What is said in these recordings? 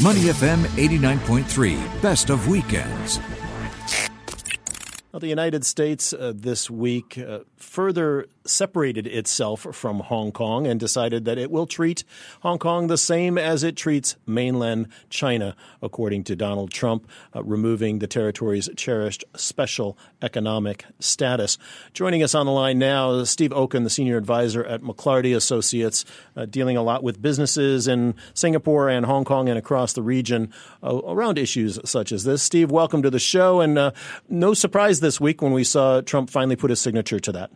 Money FM 89.3, best of weekends. Well, the United States uh, this week uh, further separated itself from Hong Kong and decided that it will treat Hong Kong the same as it treats mainland China, according to Donald Trump, uh, removing the territory's cherished special economic status. Joining us on the line now, is Steve Okun, the senior advisor at McLarty Associates, uh, dealing a lot with businesses in Singapore and Hong Kong and across the region uh, around issues such as this. Steve, welcome to the show, and uh, no surprise this week when we saw Trump finally put his signature to that.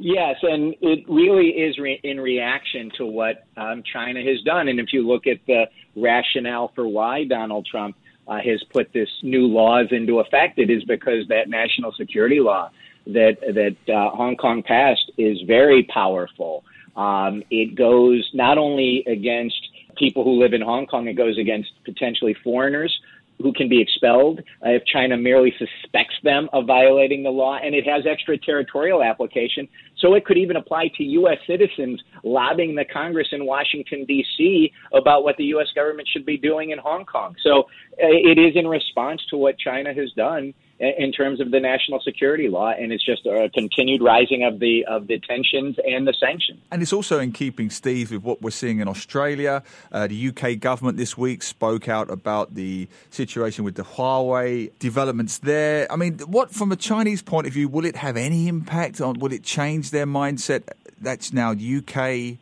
Yes, and it really is re- in reaction to what um, China has done. And if you look at the rationale for why Donald Trump uh, has put this new laws into effect, it is because that national security law that that uh, Hong Kong passed is very powerful. Um, it goes not only against people who live in Hong Kong, it goes against potentially foreigners who can be expelled uh, if China merely suspects them of violating the law, and it has extraterritorial application. So it could even apply to U.S. citizens lobbying the Congress in Washington, D.C. about what the U.S. government should be doing in Hong Kong. So uh, it is in response to what China has done in terms of the national security law, and it's just a continued rising of the of the tensions and the sanctions. And it's also in keeping, Steve, with what we're seeing in Australia. Uh, the UK government this week spoke out about the situation with the Huawei developments there. I mean, what from a Chinese point of view, will it have any impact on? Will it change their mindset? That's now UK,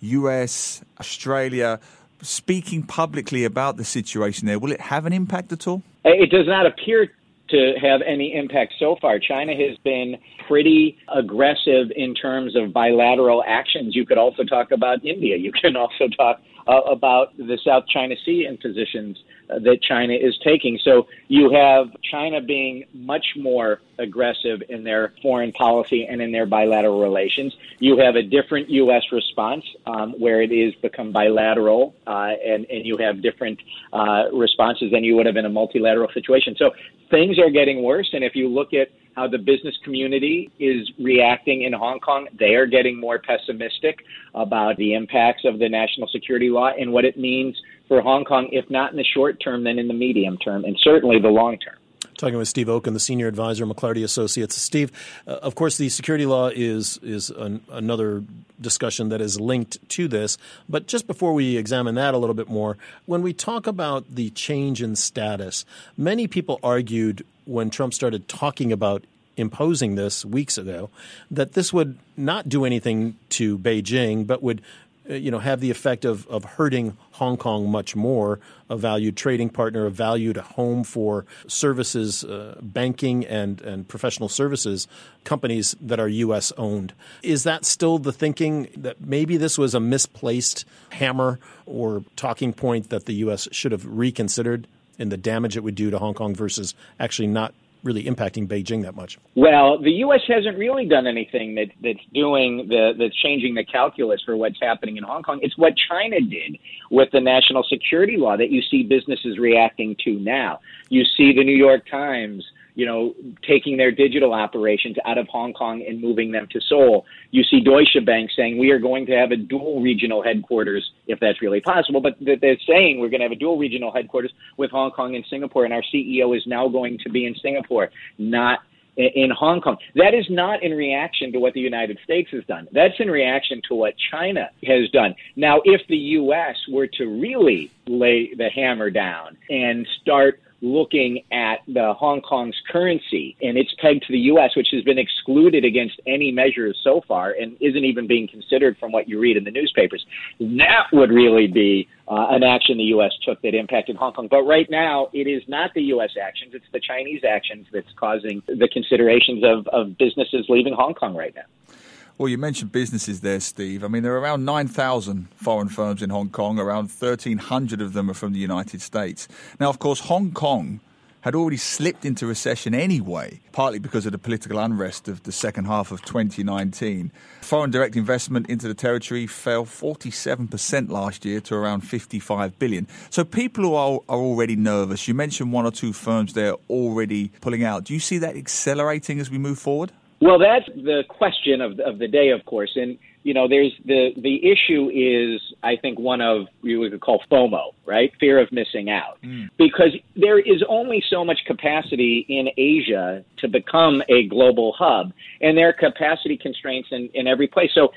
US, Australia speaking publicly about the situation there. Will it have an impact at all? It does not appear to have any impact so far. China has been pretty aggressive in terms of bilateral actions. You could also talk about India. You can also talk uh, about the South China Sea and positions uh, that China is taking. So you have China being much more aggressive in their foreign policy and in their bilateral relations. You have a different U.S. response um, where it is become bilateral, uh, and, and you have different uh, responses than you would have in a multilateral situation. So things are getting worse. And if you look at how the business community is reacting in Hong Kong. They are getting more pessimistic about the impacts of the national security law and what it means for Hong Kong, if not in the short term, then in the medium term, and certainly the long term. Talking with Steve Okun, the senior advisor, McLarty Associates. Steve, uh, of course, the security law is is an, another discussion that is linked to this. But just before we examine that a little bit more, when we talk about the change in status, many people argued when Trump started talking about imposing this weeks ago that this would not do anything to Beijing, but would uh, you know, have the effect of, of hurting Hong Kong much more, a valued trading partner, a valued home for services, uh, banking and, and professional services companies that are U.S. owned. Is that still the thinking that maybe this was a misplaced hammer or talking point that the U.S. should have reconsidered in the damage it would do to Hong Kong versus actually not really impacting Beijing that much? Well, the U.S. hasn't really done anything that, that's doing the that's changing the calculus for what's happening in Hong Kong. It's what China did with the national security law that you see businesses reacting to now. You see the New York Times you know, taking their digital operations out of Hong Kong and moving them to Seoul. You see Deutsche Bank saying we are going to have a dual regional headquarters if that's really possible, but they're saying we're going to have a dual regional headquarters with Hong Kong and Singapore, and our CEO is now going to be in Singapore, not in Hong Kong. That is not in reaction to what the United States has done. That's in reaction to what China has done. Now, if the U.S. were to really lay the hammer down and start looking at the Hong Kong's currency and its pegged to the U.S., which has been excluded against any measures so far and isn't even being considered from what you read in the newspapers. That would really be uh, an action the U.S. took that impacted Hong Kong. But right now, it is not the U.S. actions, it's the Chinese actions that's causing the considerations of, of businesses leaving Hong Kong right now. Well, you mentioned businesses there, Steve. I mean, there are around 9,000 foreign firms in Hong Kong. Around 1,300 of them are from the United States. Now, of course, Hong Kong had already slipped into recession anyway, partly because of the political unrest of the second half of 2019. Foreign direct investment into the territory fell 47% last year to around 55 billion. So people who are, are already nervous, you mentioned one or two firms there already pulling out. Do you see that accelerating as we move forward? Well, that's the question of, of the day, of course. And you know, there's the the issue is I think one of you would call FOMO, right? Fear of missing out, mm. because there is only so much capacity in Asia to become a global hub, and there are capacity constraints in in every place. So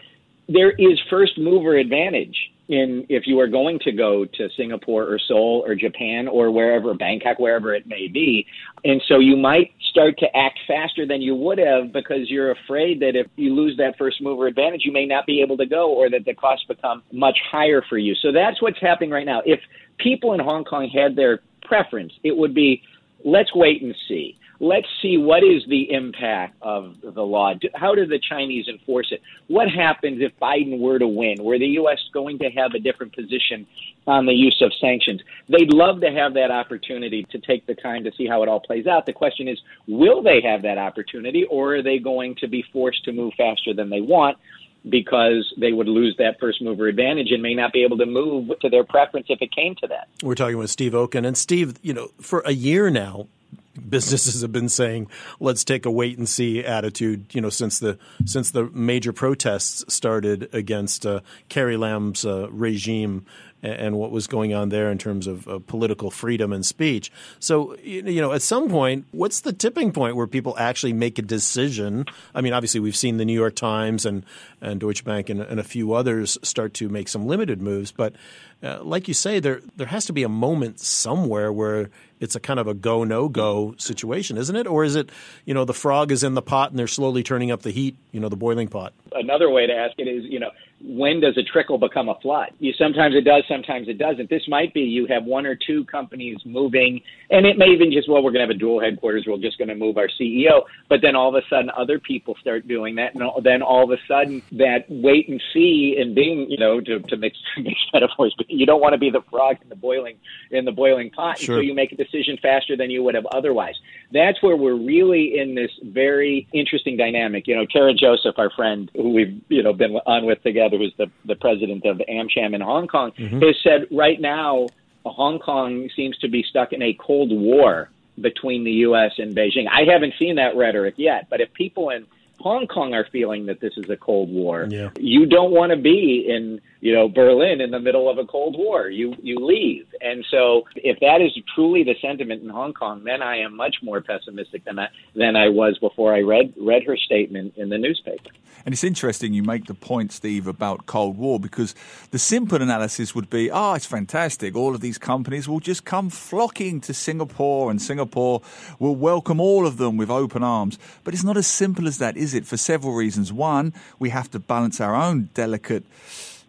there is first mover advantage in if you are going to go to Singapore or Seoul or Japan or wherever Bangkok wherever it may be and so you might start to act faster than you would have because you're afraid that if you lose that first mover advantage you may not be able to go or that the costs become much higher for you. So that's what's happening right now. If people in Hong Kong had their preference it would be let's wait and see let's see what is the impact of the law. How do the Chinese enforce it? What happens if Biden were to win? Were the U.S. going to have a different position on the use of sanctions? They'd love to have that opportunity to take the time to see how it all plays out. The question is, will they have that opportunity, or are they going to be forced to move faster than they want? because they would lose that first mover advantage and may not be able to move to their preference if it came to that. We're talking with Steve Okun. And Steve, you know, for a year now, businesses have been saying, "Let's take a wait and see" attitude. You know, since the since the major protests started against uh, Carrie Lam's uh, regime and what was going on there in terms of uh, political freedom and speech. So, you know, at some point, what's the tipping point where people actually make a decision? I mean, obviously, we've seen the New York Times and, and Deutsche Bank and, and a few others start to make some limited moves. But uh, like you say, there there has to be a moment somewhere where it's a kind of a go no go situation, isn't it? Or is it, you know, the frog is in the pot and they're slowly turning up the heat, you know, the boiling pot? Another way to ask it is, you know, when does a trickle become a flood? You sometimes it does, sometimes it doesn't. This might be you have one or two companies moving, and it may even just well, we're going to have a dual headquarters. We're just going to move our CEO, but then all of a sudden other people start doing that, and then all of a sudden that wait and see and being you know to, to mix mix metaphors, but you don't want to be the frog in the boiling in the boiling pot, sure. so you make a decision faster than you would have otherwise. That's where we're really in this very interesting dynamic. You know, Tara Joseph, our friend who we've you know been on with together who's the, the president of AmCham in Hong Kong, mm-hmm. has said right now Hong Kong seems to be stuck in a Cold War between the U.S. and Beijing. I haven't seen that rhetoric yet, but if people in Hong Kong are feeling that this is a Cold War, yeah. you don't want to be in you know, Berlin in the middle of a Cold War. You you leave, and so if that is truly the sentiment in Hong Kong, then I am much more pessimistic than I than I was before I read read her statement in the newspaper. And it's interesting you make the point, Steve, about Cold War because the simple analysis would be, oh, it's fantastic. All of these companies will just come flocking to Singapore, and Singapore will welcome all of them with open arms. But it's not as simple as that, is it? For several reasons. One, we have to balance our own delicate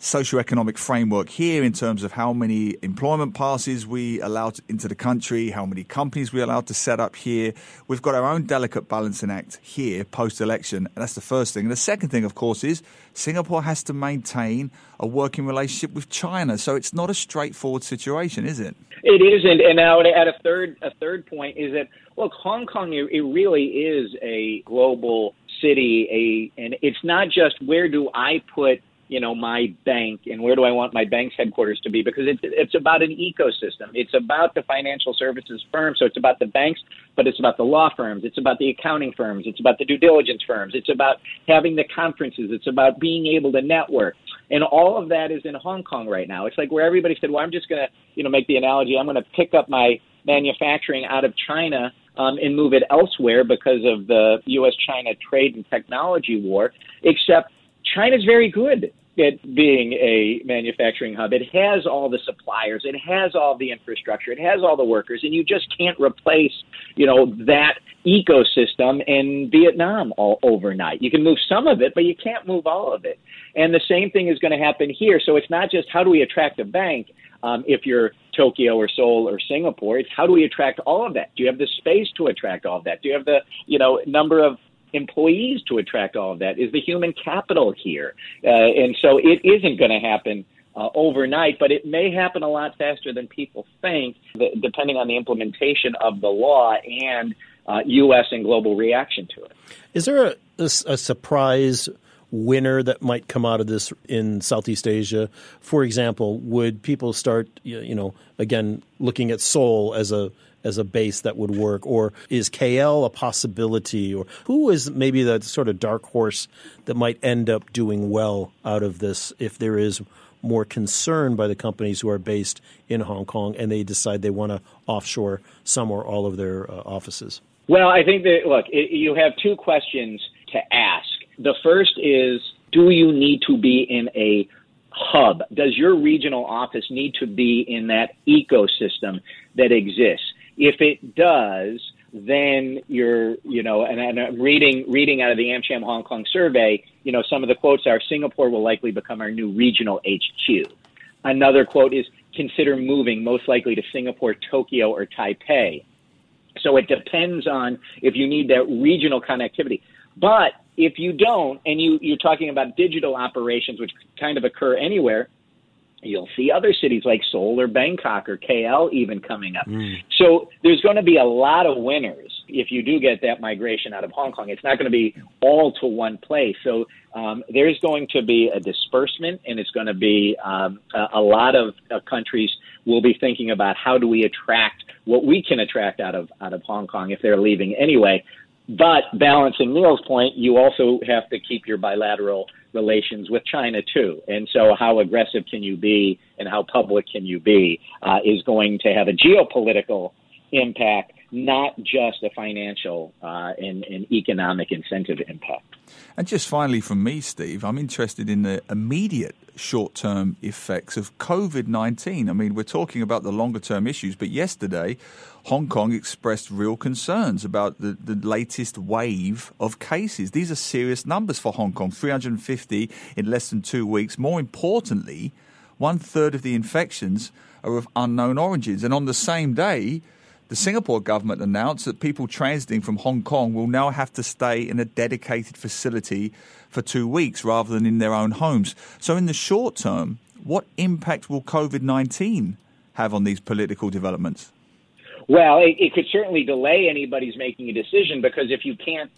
socioeconomic framework here in terms of how many employment passes we allow into the country, how many companies we allow to set up here. We've got our own delicate balancing act here post election. And that's the first thing. And the second thing, of course, is Singapore has to maintain a working relationship with China. So it's not a straightforward situation, is it? It isn't. And now add a third, a third point is that, look, Hong Kong, it really is a global city, a, and it's not just where do I put you know my bank and where do I want my bank's headquarters to be because it's it's about an ecosystem. It's about the financial services firms, so it's about the banks, but it's about the law firms, it's about the accounting firms, it's about the due diligence firms, it's about having the conferences, it's about being able to network. And all of that is in Hong Kong right now. It's like where everybody said, "Well, I'm just going to, you know, make the analogy. I'm going to pick up my manufacturing out of China um, and move it elsewhere because of the U.S.-China trade and technology war." Except China's very good at being a manufacturing hub. It has all the suppliers, it has all the infrastructure, it has all the workers, and you just can't replace, you know, that ecosystem in Vietnam all overnight. You can move some of it, but you can't move all of it. And the same thing is going to happen here. So it's not just how do we attract a bank um, if you're Tokyo or Seoul or Singapore. It's how do we attract all of that? Do you have the space to attract all of that? Do you have the you know number of employees to attract all of that? Is the human capital here? Uh, and so it isn't going to happen uh, overnight, but it may happen a lot faster than people think, depending on the implementation of the law and uh, U.S. and global reaction to it. Is there a, a, a surprise winner that might come out of this in Southeast Asia? For example, would people start, you know, again, looking at Seoul as a as a base that would work, or is KL a possibility, or who is maybe that sort of dark horse that might end up doing well out of this if there is more concern by the companies who are based in Hong Kong and they decide they want to offshore some or all of their uh, offices? Well, I think that, look, it, you have two questions to ask. The first is do you need to be in a hub? Does your regional office need to be in that ecosystem that exists? If it does, then you're, you know, and, and reading reading out of the AmCham Hong Kong survey, you know, some of the quotes are Singapore will likely become our new regional HQ. Another quote is consider moving most likely to Singapore, Tokyo, or Taipei. So it depends on if you need that regional connectivity. But if you don't, and you, you're talking about digital operations, which kind of occur anywhere, you'll see other cities like Seoul or Bangkok or KL even coming up. Mm. So there's going to be a lot of winners if you do get that migration out of Hong Kong. It's not going to be all to one place. So um, there's going to be a disbursement, and it's going to be um, a, a, lot of uh, countries will be thinking about how do we attract what we can attract out of out of Hong Kong if they're leaving anyway. But balancing Neil's point, you also have to keep your bilateral relations with China too. And so, how aggressive can you be, and how public can you be, uh, is going to have a geopolitical impact, not just a financial uh, and, and economic incentive impact. And just finally, from me, Steve, I'm interested in the immediate short term effects of COVID 19. I mean, we're talking about the longer term issues, but yesterday, Hong Kong expressed real concerns about the, the latest wave of cases. These are serious numbers for Hong Kong 350 in less than two weeks. More importantly, one third of the infections are of unknown origins. And on the same day, the Singapore government announced that people transiting from Hong Kong will now have to stay in a dedicated facility for two weeks rather than in their own homes. So, in the short term, what impact will COVID 19 have on these political developments? Well, it, it could certainly delay anybody's making a decision because if you can't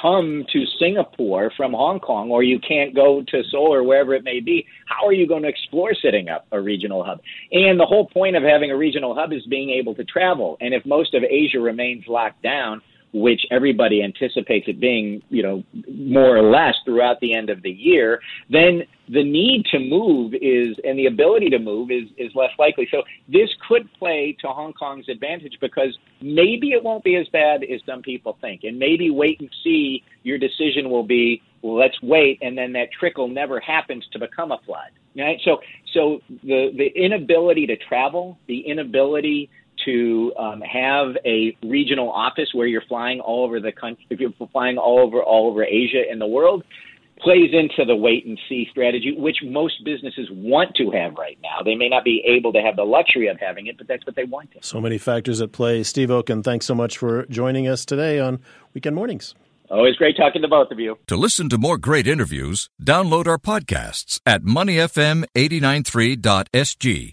come to Singapore from Hong Kong or you can't go to Seoul or wherever it may be, how are you going to explore setting up a regional hub? And the whole point of having a regional hub is being able to travel. And if most of Asia remains locked down, which everybody anticipates it being, you know, more or less throughout the end of the year, then the need to move is and the ability to move is is less likely. So this could play to Hong Kong's advantage because maybe it won't be as bad as some people think, and maybe wait and see. Your decision will be let's wait, and then that trickle never happens to become a flood. Right? So so the the inability to travel, the inability to um, have a regional office where you're flying all over the country, if you're flying all over all over Asia and the world, plays into the wait and see strategy, which most businesses want to have right now. They may not be able to have the luxury of having it, but that's what they want. To. So many factors at play. Steve Okun, thanks so much for joining us today on Weekend Mornings. Always great talking to both of you. To listen to more great interviews, download our podcasts at moneyfm893.sg